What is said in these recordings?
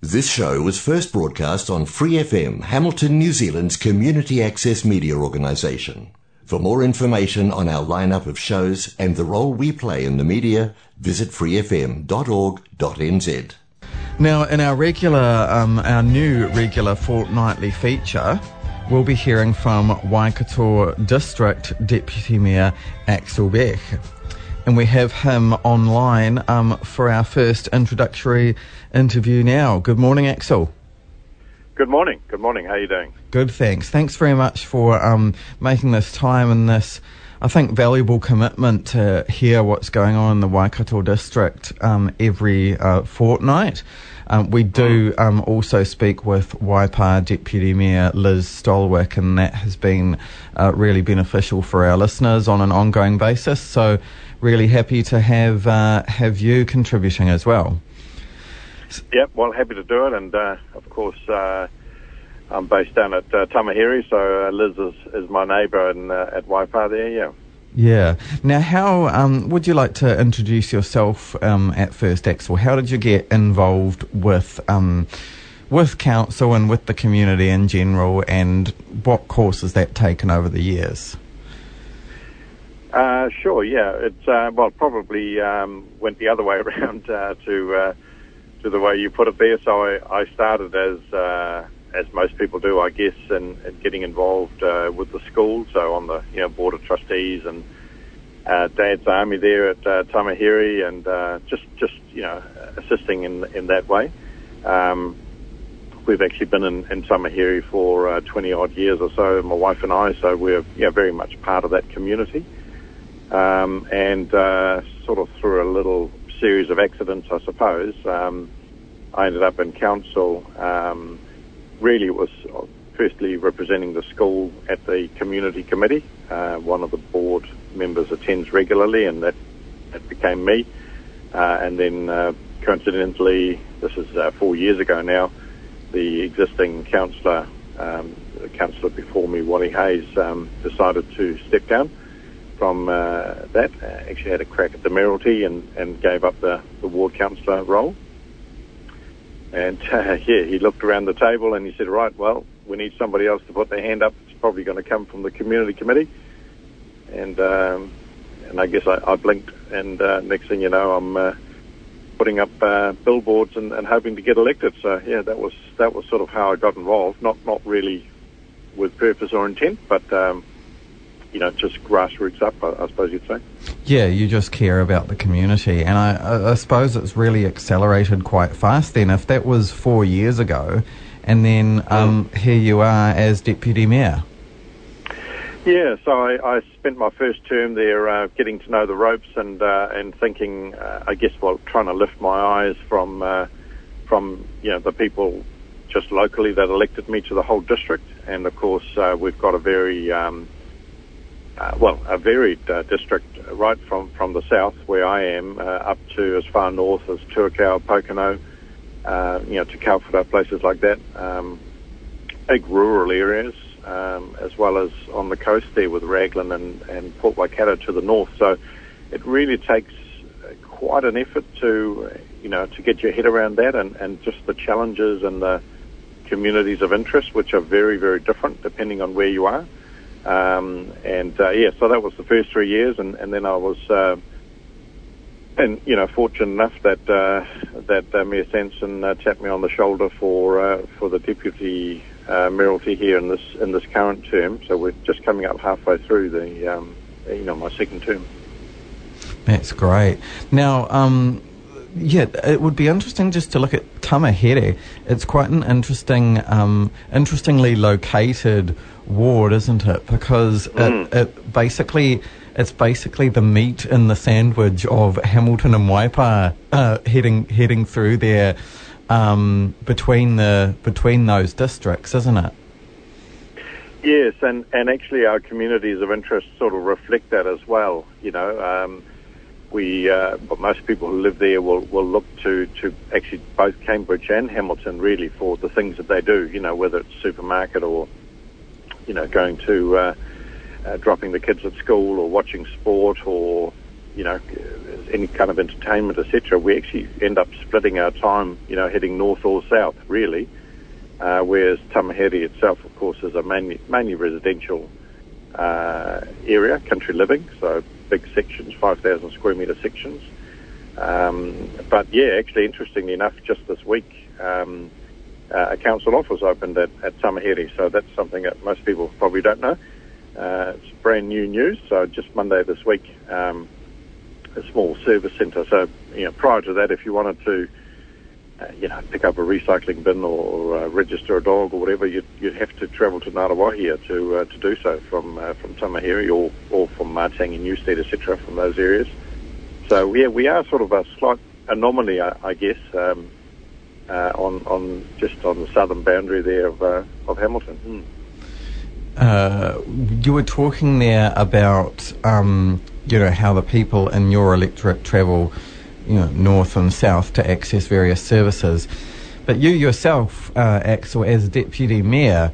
This show was first broadcast on Free FM, Hamilton, New Zealand's community access media organisation. For more information on our lineup of shows and the role we play in the media, visit freefm.org.nz. Now, in our regular, um, our new regular fortnightly feature, we'll be hearing from Waikato District Deputy Mayor Aksel Bech. And we have him online um, for our first introductory interview now. Good morning, Aksel. Good morning. Good morning. How are you doing? Good, thanks. Thanks very much for um, making this time and this, I think, valuable commitment to hear what's going on in the Waikato district um, every uh, fortnight. Um, we do mm. um, also speak with Waipa Deputy Mayor Liz Stolwyk, and that has been uh, really beneficial for our listeners on an ongoing basis. So, really happy to have uh, have you contributing as well. Yep, well, happy to do it, and uh, of course, uh, I'm based down at uh, Tamahere, so uh, Liz is, is my neighbour in, uh, at Waipa there. Yeah. Yeah. Now, how um, would you like to introduce yourself um, at first, Aksel? How did you get involved with um, with council and with the community in general, and what course has that taken over the years? Uh, sure. Yeah. It's uh, well, probably um, went the other way around uh, to uh, to the way you put it there. So I, I started as uh, as most people do, I guess, in, in getting involved uh, with the school. So on the you know board of trustees and Dad's army there at uh, Tamahere, and just just you know assisting in in that way. Um, we've actually been in, in Tamahere for uh, 20 odd years or so, my wife and I. So we're you know, very much part of that community. Um, and uh, sort of through a little series of accidents, I suppose. Um, I ended up in council. Um, really, it was firstly representing the school at the community committee. Uh, one of the board members attends regularly, and that, that became me. Uh, and then, uh, coincidentally, this is uh, four years ago now, the existing councillor, um, the councillor before me, Wally Hayes, um, decided to step down from uh, that. Uh, actually had a crack at the mayoralty and, and gave up the, the ward councillor role. And uh, yeah, he looked around the table and he said, right, well, we need somebody else to put their hand up. It's probably going to come from the community committee. And um, and I guess I, I blinked, and uh, next thing you know, I'm uh, putting up uh, billboards and, and hoping to get elected. So yeah, that was that was sort of how I got involved. Not not really with purpose or intent, but um, you know, just grassroots up, I, I, suppose you'd say. Yeah, you just care about the community, and I, I, suppose it's really accelerated quite fast. Then, if that was four years ago, and then um, here you are as deputy mayor. Yeah, so I, I spent my first term there, uh, getting to know the ropes and uh, and thinking, uh, I guess, well, trying to lift my eyes from uh, from you know the people just locally that elected me to the whole district, and of course uh, we've got a very um, uh, well, a varied uh, district right from, from the south where I am uh, up to as far north as Tuakau, Pokeno, uh, you know, to Kauwhata, places like that. Um, big rural areas, um, as well as on the coast there with Raglan and, and Port Waikato to the north. So it really takes quite an effort to, you know, to get your head around that and, and just the challenges and the communities of interest, which are very, very different depending on where you are. Um, and uh, yeah, so that was the first three years, and, and then I was, uh, and you know, fortunate enough that uh, that uh, Mayor Sanson uh, tapped me on the shoulder for uh, for the deputy uh, mayoralty here in this in this current term. So we're just coming up halfway through the um, you know my second term. That's great. Now, um, yeah, it would be interesting just to look at Tamahere. It's quite an interesting, um, interestingly located ward, isn't it? Because mm. it, it, basically it's basically the meat in the sandwich of Hamilton and Waipa uh, heading heading through there um, between the between those districts, isn't it? Yes, and, and actually our communities of interest sort of reflect that as well. You know, um, we uh, but most people who live there will, will look to, to actually both Cambridge and Hamilton really for the things that they do. You know, whether it's supermarket or you know, going to uh, uh, dropping the kids at school or watching sport or, you know, any kind of entertainment, etc., we actually end up splitting our time, you know, heading north or south, really. Uh, whereas Tamahere itself, of course, is a mainly, mainly residential uh, area, country living, so big sections, 5,000 square metre sections. Um, but yeah, actually, interestingly enough, just this week, um, uh, a council office opened at, at so that's something that most people probably don't know. Uh, it's brand new news, so just Monday this week, um, a small service centre. So, you know, prior to that, if you wanted to, uh, you know, pick up a recycling bin or, uh, register a dog or whatever, you'd, you'd have to travel to Ngaruawahia to uh, to do so from uh, from Tamahere or, or from Matangi, Newstead, etc., from those areas. So yeah, we are sort of a slight anomaly, I, I guess, um, uh, on on just on the southern boundary there of uh, of Hamilton. Mm. Uh, you were talking there about um, you know how the people in your electorate travel you know north and south to access various services, but you yourself, uh, Aksel, as deputy mayor,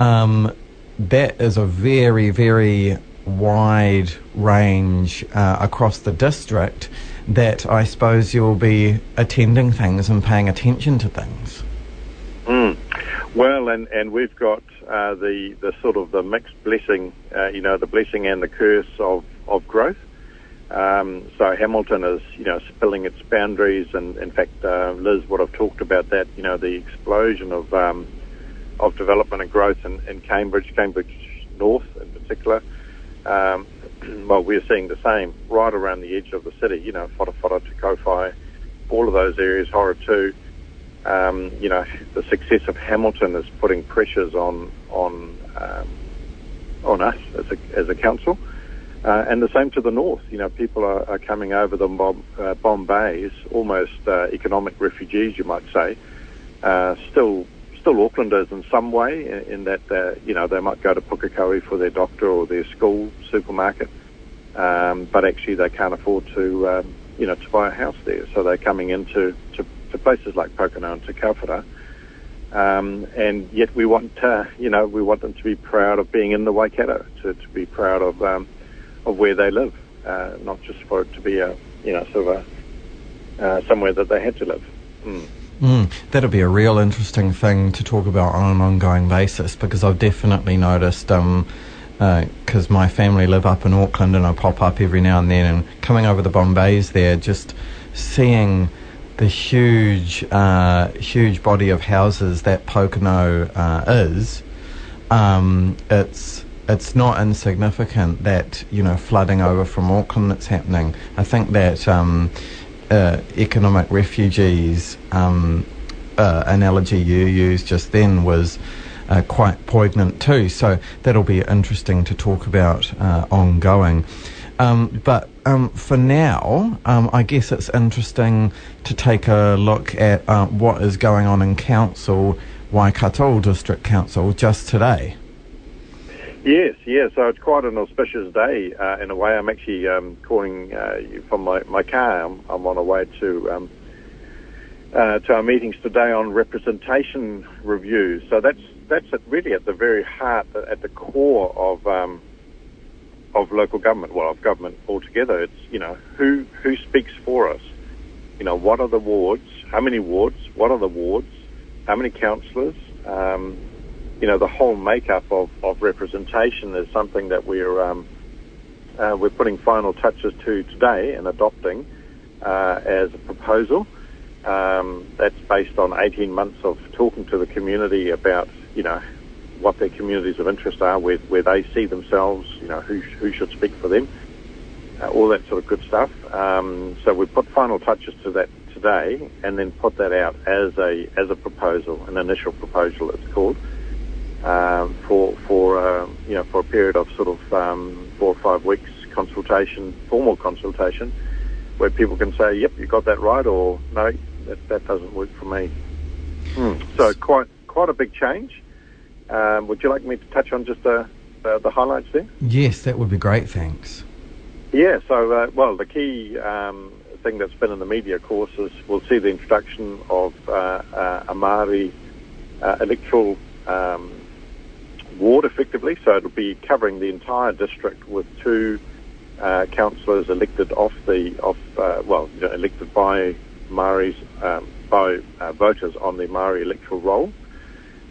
um, that is a very very wide range uh, across the district that I suppose you'll be attending things and paying attention to things. Mm. Well, and, and we've got uh, the the sort of the mixed blessing, uh, you know, the blessing and the curse of of growth. Um, so Hamilton is, you know, spilling its boundaries, and in fact, uh, Liz would have talked about that. You know, the explosion of um, of development and growth in, in Cambridge, Cambridge North in particular. Um, well, we're seeing the same right around the edge of the city. You know, Whara to Kowhai, all of those areas, Horror Um, you know, the success of Hamilton is putting pressures on on um, on us as a, as a council, uh, and the same to the north. You know, people are, are coming over the Bomb, uh, Bombays, almost uh, economic refugees, you might say, uh, still still Aucklanders in some way, in, in that uh, you know they might go to Pukekohe for their doctor or their school supermarket, um, but actually they can't afford to um, you know to buy a house there, so they're coming into to, to places like Pokeno and Kauwhata. Um, and yet we want, uh, you know, we want them to be proud of being in the Waikato, to, to be proud of um, of where they live, uh, not just for it to be a, you know, sort of a uh, somewhere that they had to live. Mm. Mm, that'll be a real interesting thing to talk about on an ongoing basis because I've definitely noticed, because um, uh, my family live up in Auckland and I pop up every now and then, and coming over the Bombays there, just seeing the huge, uh, huge body of houses that Pokeno uh, is, um, it's it's not insignificant that you know flooding over from Auckland that's happening. I think that. Um, uh, economic refugees um, uh, analogy you used just then was uh, quite poignant too. So that'll be interesting to talk about uh, ongoing. Um, but um, for now, um, I guess it's interesting to take a look at uh, what is going on in Council, Waikato District Council, just today. Yes, yes. So it's quite an auspicious day uh, in a way. I'm actually um, calling uh, from my, my car. I'm, I'm on a way to um, uh, to our meetings today on representation reviews. So that's that's really at the very heart, at the core of um, of local government. Well, of government altogether. It's you know who who speaks for us. You know what are the wards? How many wards? What are the wards? How many councillors? You know, the whole makeup of, of representation is something that we're um, uh, we're putting final touches to today and adopting uh, as a proposal. Um, that's based on 18 months of talking to the community about, you know, what their communities of interest are, where, where they see themselves, you know, who, who should speak for them, uh, all that sort of good stuff. Um, so we put final touches to that today and then put that out as a, as a proposal, an initial proposal it's called um, for for uh, you know for a period of sort of um, four or five weeks consultation, formal consultation, where people can say, "Yep, you got that right," or "No, that, that doesn't work for me." Hmm. So quite quite a big change. Um, would you like me to touch on just the, the, the highlights there? Yes, that would be great. Thanks. Yeah. So uh, well, the key um, thing that's been in the media, of course, is we'll see the introduction of uh, uh, a Māori uh, electoral um, ward effectively, so it'll be covering the entire district with two uh, councillors elected off the off uh, well you know, elected by Maori's um, by uh, voters on the Maori electoral roll.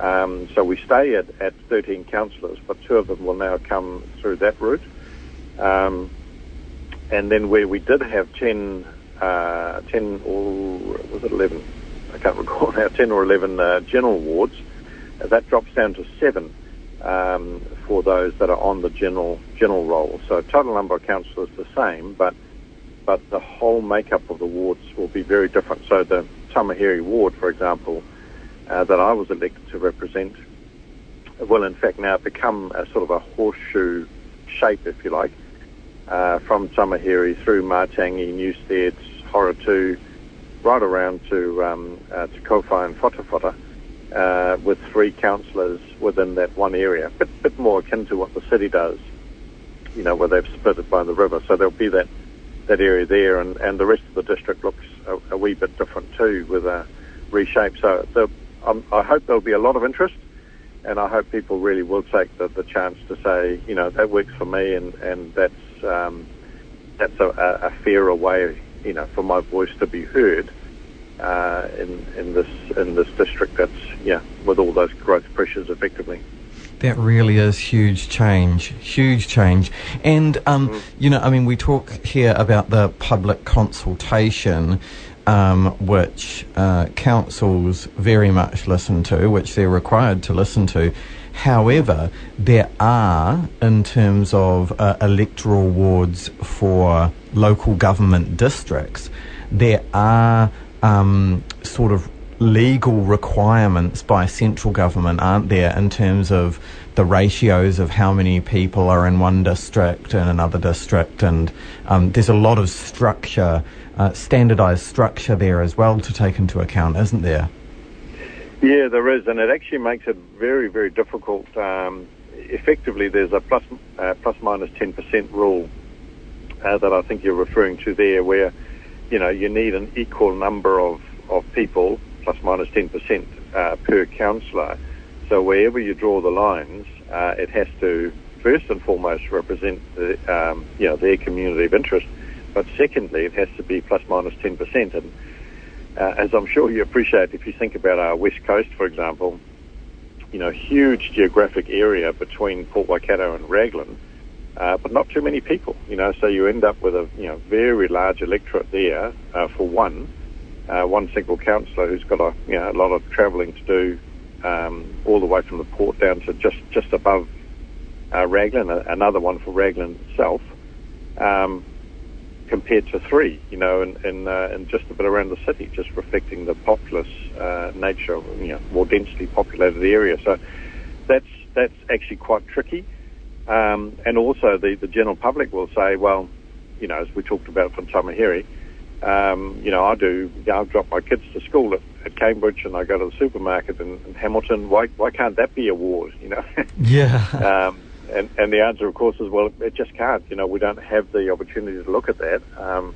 Um, so we stay at, at 13 councillors, but two of them will now come through that route. Um, and then where we did have 10, uh, 10 or was it 11? I can't recall now, 10 or 11 uh, general wards, that drops down to seven um, for those that are on the general general roll. So total number of councillors is the same, but but the whole makeup of the wards will be very different. So the Tamahere ward, for example, uh, that I was elected to represent, will in fact now become a sort of a horseshoe shape, if you like, uh, from Tamahere through Matangi, Newstead, Horotiu, right around to um, uh, to Kowhai and Whatawhata uh, with three councillors within that one area. A bit, bit more akin to what the city does, you know, where they've split it by the river. So there'll be that, that area there, and, and the rest of the district looks a, a wee bit different too with a reshape. So the, um, I hope there'll be a lot of interest, and I hope people really will take the, the chance to say, you know, that works for me, and, and that's, um, that's a, a fairer way, you know, for my voice to be heard uh, in in this in this district. That's yeah, with all those growth pressures, effectively. That really is huge change, huge change. And, um, mm. you know, I mean, we talk here about the public consultation, um, which uh, councils very much listen to, which they're required to listen to. However, there are, in terms of uh, electoral wards for local government districts, there are um, sort of legal requirements by central government, aren't there, in terms of the ratios of how many people are in one district and another district, and um, there's a lot of structure, uh, standardised structure there as well to take into account, isn't there? Yeah, there is, and it actually makes it very, very difficult. Um, effectively, there's a plus, uh, plus minus 10% rule uh, that I think you're referring to there, where you know, you need an equal number of, of people, plus minus 10% uh, per councillor. So wherever you draw the lines, uh, it has to first and foremost represent the, um, you know, their community of interest. But secondly, it has to be plus minus 10%. And uh, as I'm sure you appreciate, if you think about our west coast, for example, you know, huge geographic area between Port Waikato and Raglan, uh, but not too many people. You know, so you end up with a you know very large electorate there uh, for one, uh, one single councillor who's got a you know a lot of travelling to do, um, all the way from the port down to just just above uh, Raglan, another one for Raglan itself. Um, compared to three, you know, and uh, and just a bit around the city, just reflecting the populous uh, nature of you know more densely populated area. So that's that's actually quite tricky. Um, and also the, the general public will say, well, you know, as we talked about from Tamahere, um, you know, I do, I drop my kids to school at, at Cambridge and I go to the supermarket in, in Hamilton. Why, why can't that be a ward, you know? Yeah. um, and, and the answer, of course, is, well, it just can't. You know, we don't have the opportunity to look at that. Um,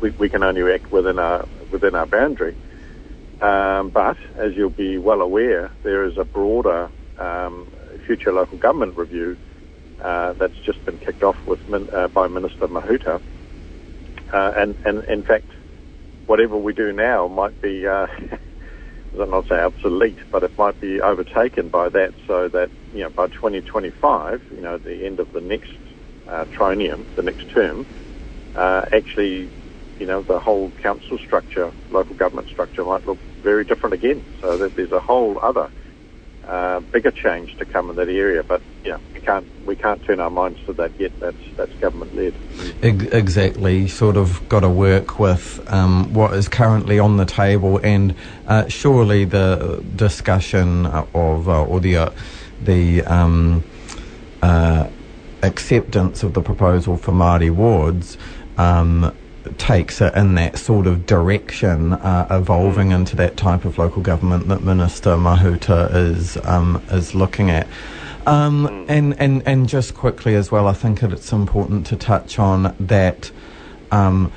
we, we can only act within our, within our boundary. Um, but as you'll be well aware, there is a broader um, future local government review uh, that's just been kicked off with uh, by Minister Mahuta. Uh, and, and in fact, whatever we do now might be, uh, i not say obsolete, but it might be overtaken by that. So that you know, by 2025, you know, the end of the next uh, triennium, the next term, uh, actually, you know, the whole council structure, local government structure, might look very different again. So that there's a whole other uh, bigger change to come in that area. But yeah, we can't we can't turn our minds to that yet. That's that's government led. Exactly. Sort of got to work with um, what is currently on the table, and uh, surely the discussion of uh, or the uh, the um, uh, acceptance of the proposal for Māori wards. Um, takes it in that sort of direction, uh, evolving into that type of local government that Minister Mahuta is um, is looking at. Um, and, and, and just quickly as well, I think it's important to touch on that um,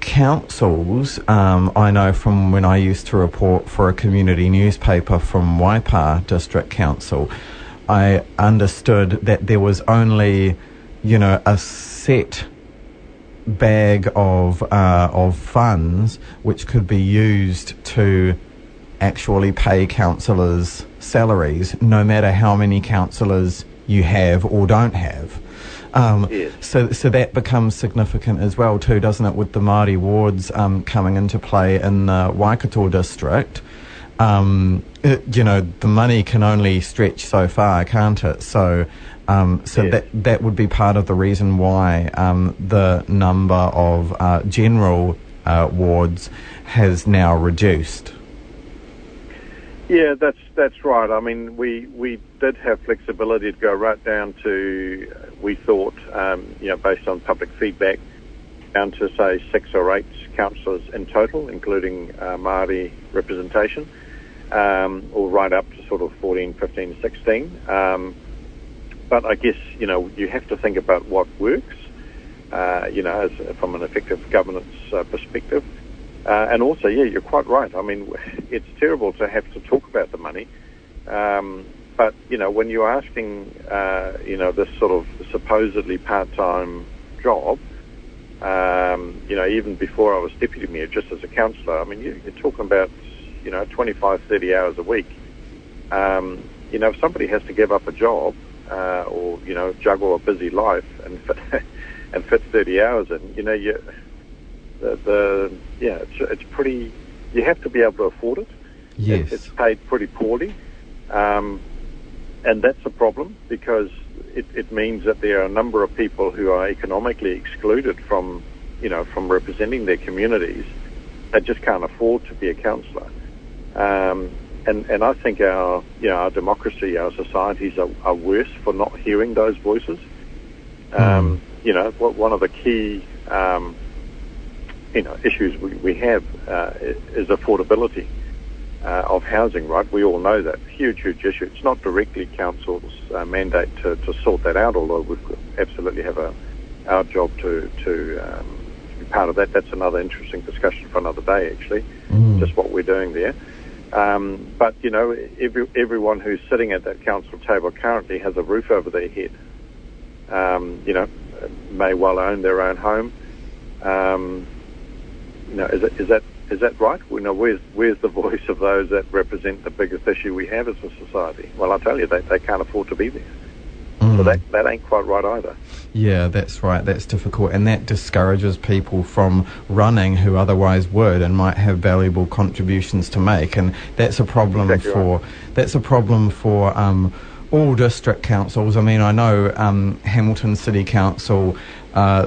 councils, um, I know from when I used to report for a community newspaper from Waipa District Council, I understood that there was only, you know, a set bag of uh, of funds which could be used to actually pay councillors' salaries, no matter how many councillors you have or don't have. Um, Yes. So, so that becomes significant as well too, doesn't it? With the Māori wards um, coming into play in the Waikato district, um, it, you know, the money can only stretch so far, can't it? So, um, so Yes. that that would be part of the reason why um, the number of uh, general uh, wards has now reduced. Yeah, that's that's right. I mean, we we did have flexibility to go right down to we thought, um, you know, based on public feedback, down to say six or eight councillors in total, including uh, Māori representation, um, or right up to sort of 14, 15, 16. Um, but I guess you know you have to think about what works, uh, you know, as, from an effective governance uh, perspective. Uh, and also, yeah, you're quite right. I mean, it's terrible to have to talk about the money, um, but you know, when you're asking, uh, you know, this sort of supposedly part-time job, um, you know, even before I was deputy mayor, just as a councillor, I mean, you, you're talking about, you know, 25, 30 hours a week. Um, you know, if somebody has to give up a job uh, or you know juggle a busy life and fit, and fit 30 hours in, you know, you the, the yeah, it's, it's pretty. You have to be able to afford it. Yes. It, it's paid pretty poorly, um, and that's a problem because it, it means that there are a number of people who are economically excluded from, you know, from representing their communities. They just can't afford to be a counsellor. Um, and, and I think our, you know, our democracy, our societies are, are worse for not hearing those voices. Um, You know, one of the key, um, you know, issues we, we have uh, is affordability uh, of housing, right? We all know that. Huge, huge issue. It's not directly council's uh, mandate to, to sort that out, although we absolutely have a, our job to, to, um, to be part of that. That's another interesting discussion for another day, actually, Mm. just what we're doing there. Um, but, you know, every, everyone who's sitting at that council table currently has a roof over their head. Um, you know, may well own their own home. Um, you know, is, it, is that is that right? We know where's where's the voice of those that represent the biggest issue we have as a society? Well, I tell you, they they can't afford to be there. So Mm. that that ain't quite right either. Yeah, that's right. That's difficult, and that discourages people from running who otherwise would and might have valuable contributions to make. And that's a problem Exactly for that's a problem for um, all district councils. I mean, I know um, Hamilton City Council uh,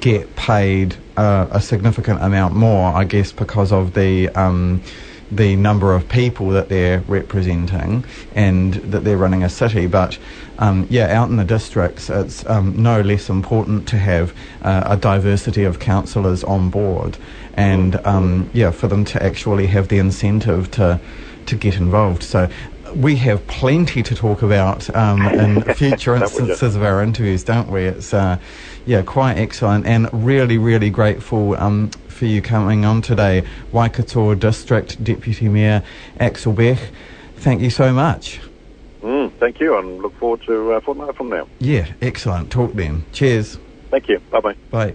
get paid uh, a significant amount more, I guess, because of the um, the number of people that they're representing and that they're running a city. But um, yeah, out in the districts, it's um, no less important to have uh, a diversity of councillors on board, and um, yeah, for them to actually have the incentive to to get involved. So. We have plenty to talk about um, in future Don't we, Jeff? instances of our interviews, don't we? It's uh, yeah, quite excellent, and really, really grateful um, for you coming on today, Waikato District Deputy Mayor Aksel Bech. Thank you so much. Mm, thank you, and look forward to uh, fortnight from now. Yeah, excellent. Talk then. Cheers. Thank you. Bye bye. Bye.